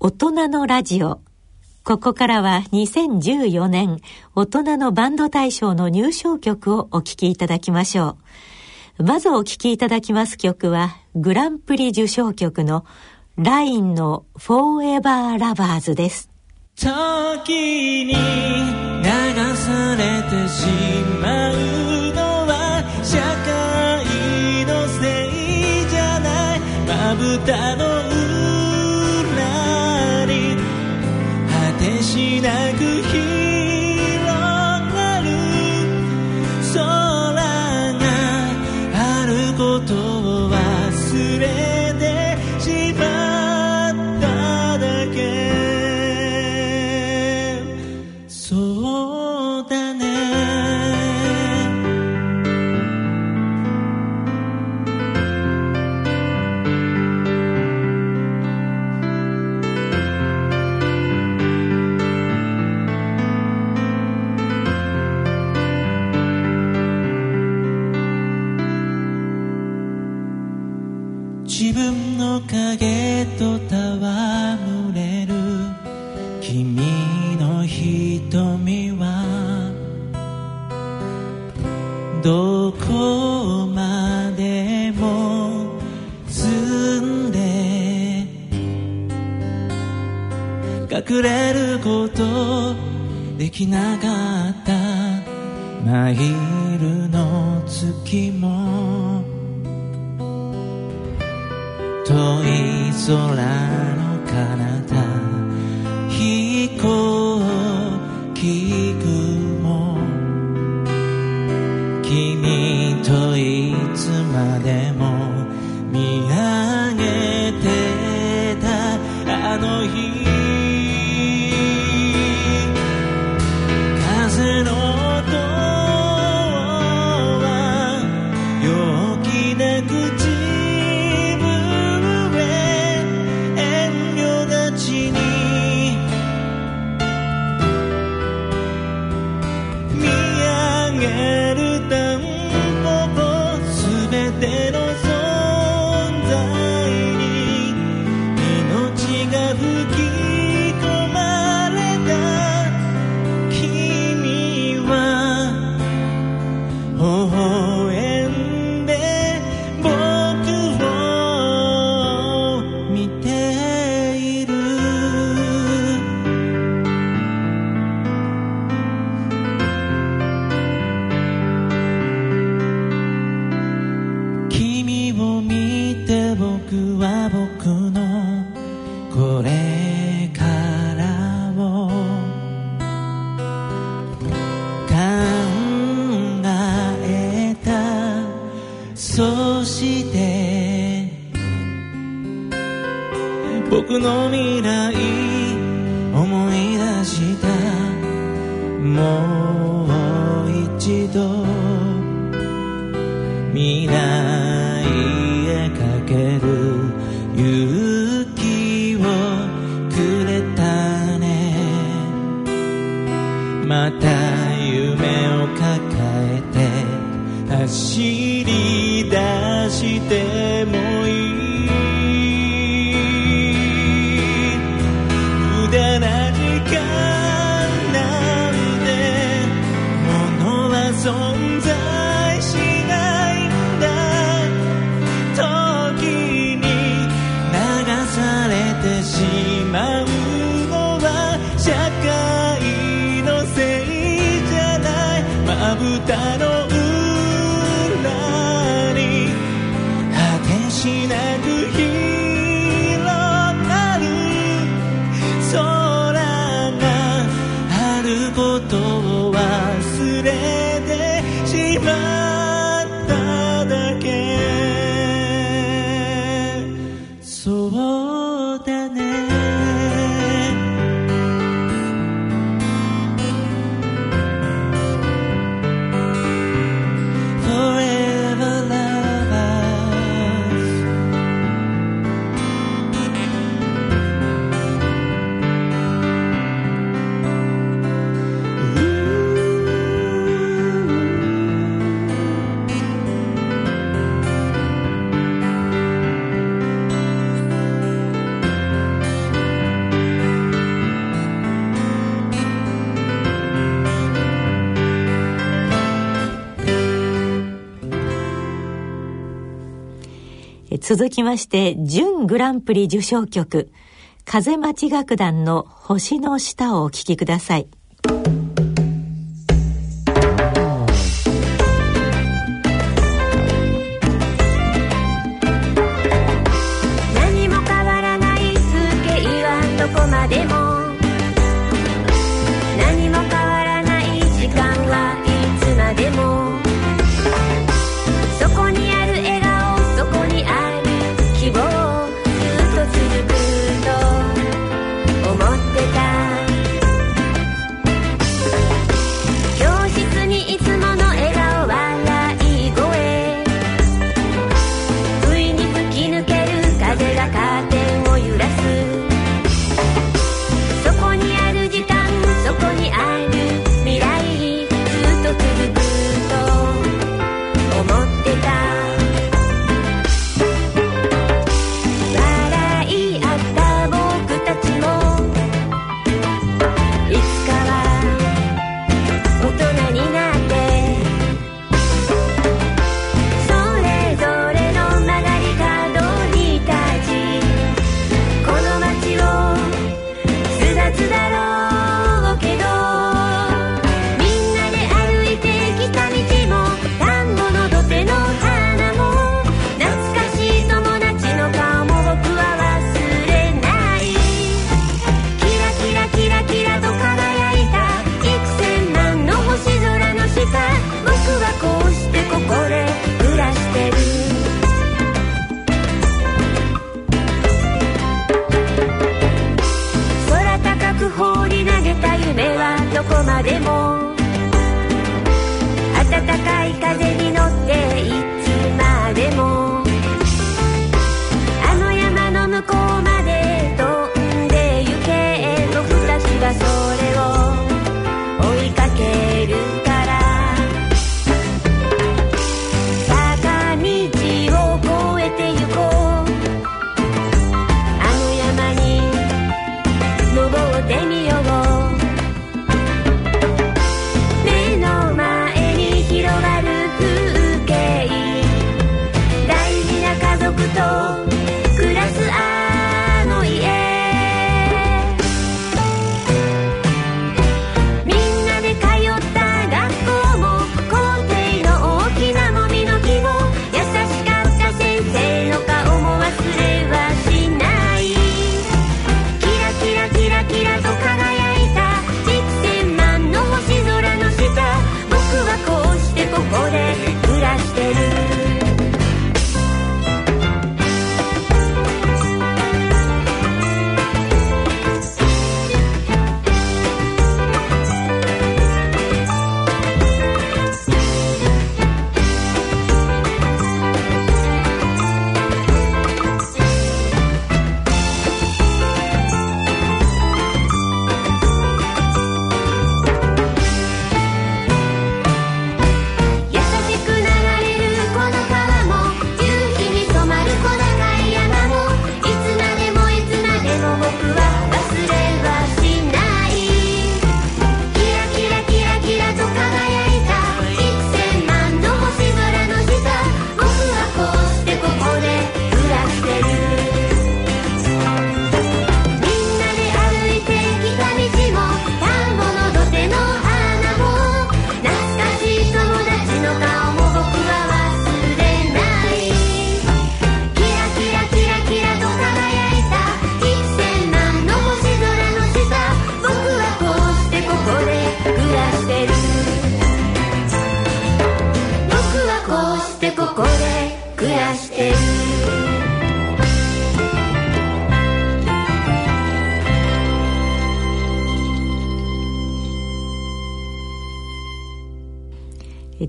大人のラジオ。ここからは2014年大人のバンド大賞の入賞曲をお聴きいただきましょう。まずお聴きいただきます曲はグランプリ受賞曲のラインのフォーエバーラバーズです。時に流されてしまうのは社会のせいじゃないまぶたのして僕の未来まぶたの裏に果てしない続きまして準グランプリ受賞曲風町楽団の星の下をお聴きください。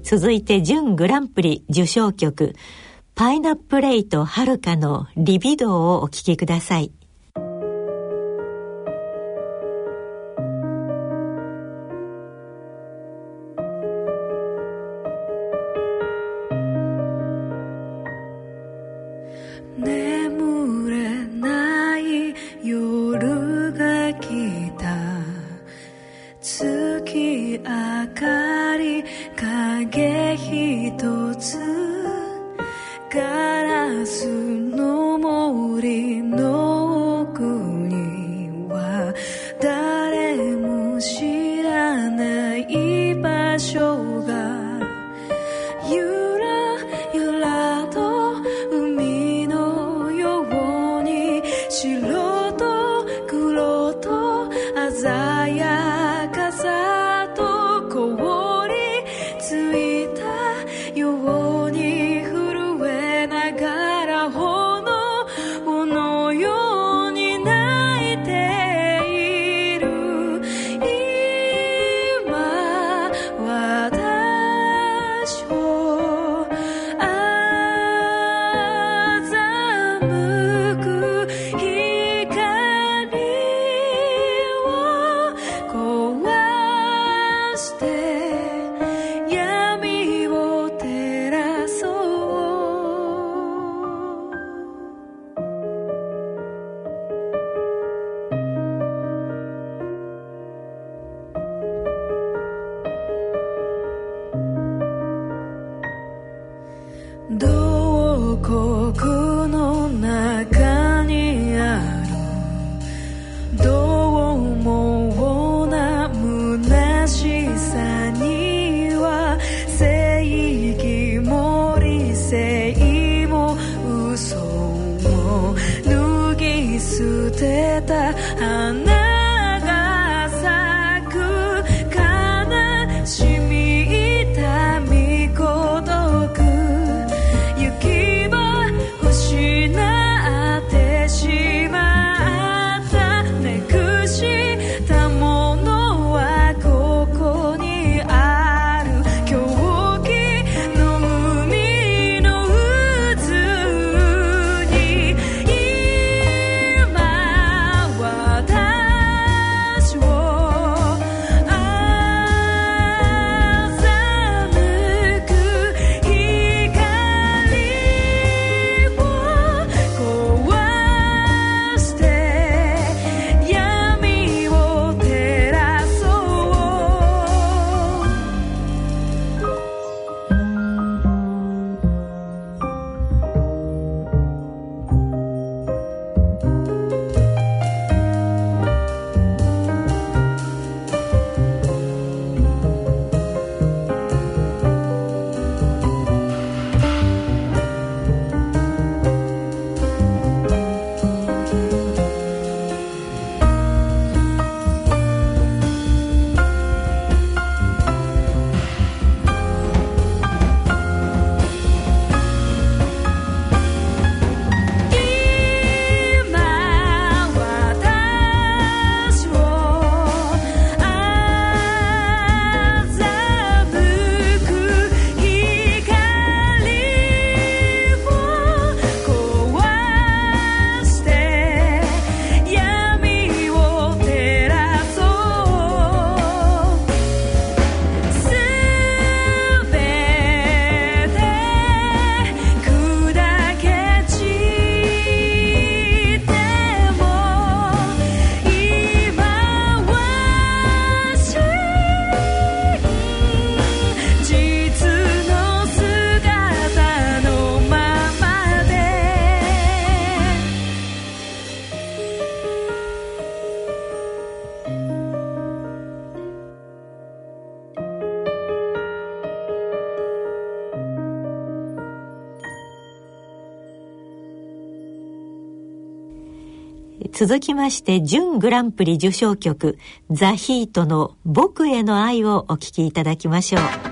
続いて準グランプリ受賞曲パイナップレイとはるかのリビドーをお聴きください。続きまして準グランプリ受賞曲ザ・ヒートの僕への愛をお聴きいただきましょう。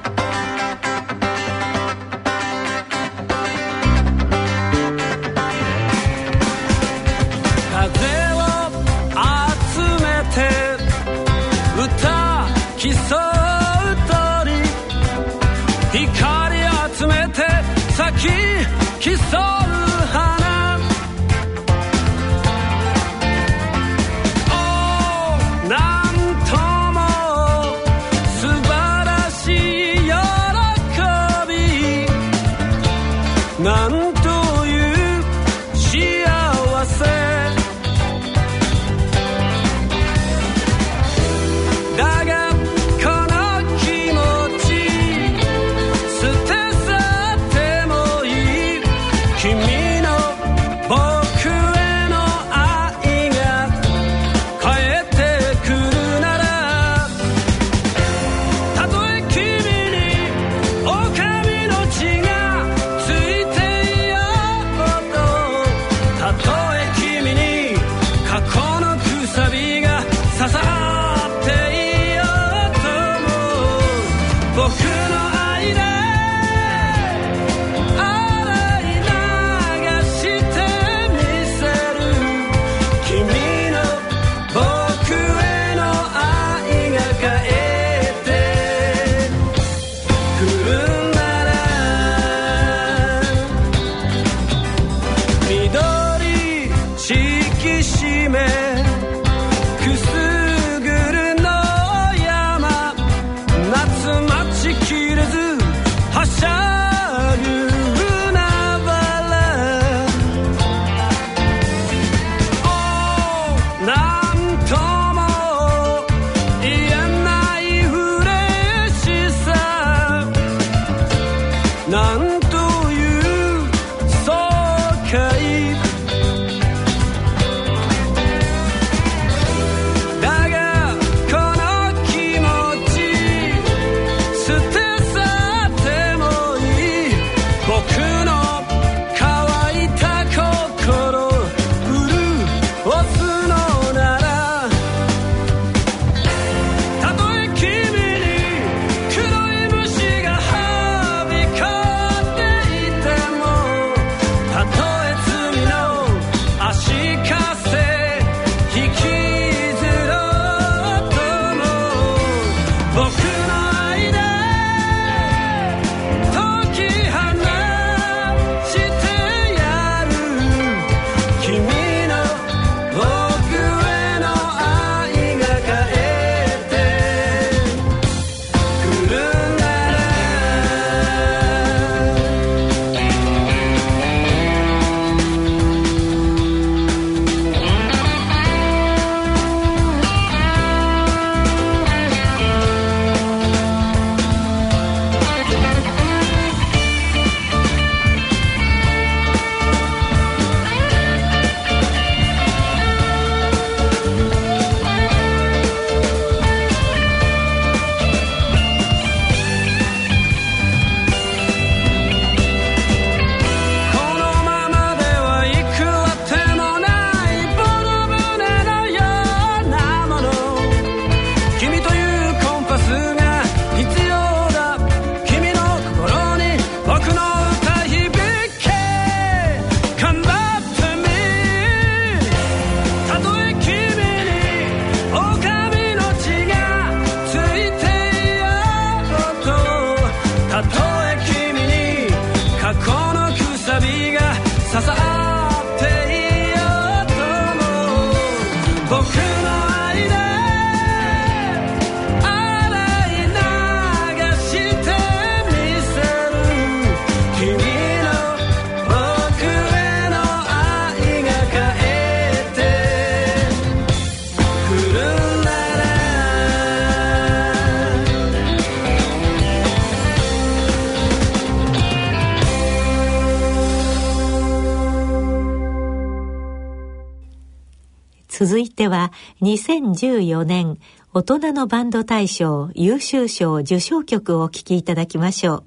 でては2014年大人のバンド大賞優秀賞受賞曲をお聴きいただきましょ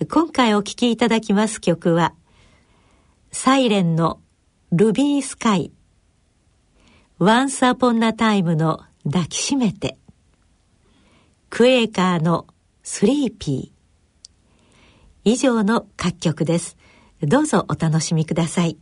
う。今回お聴きいただきます曲は、サイレンのルビースカイ、ワンサポンナタイムの抱きしめて、クエーカーのスリーピー、以上の各曲です。どうぞお楽しみください。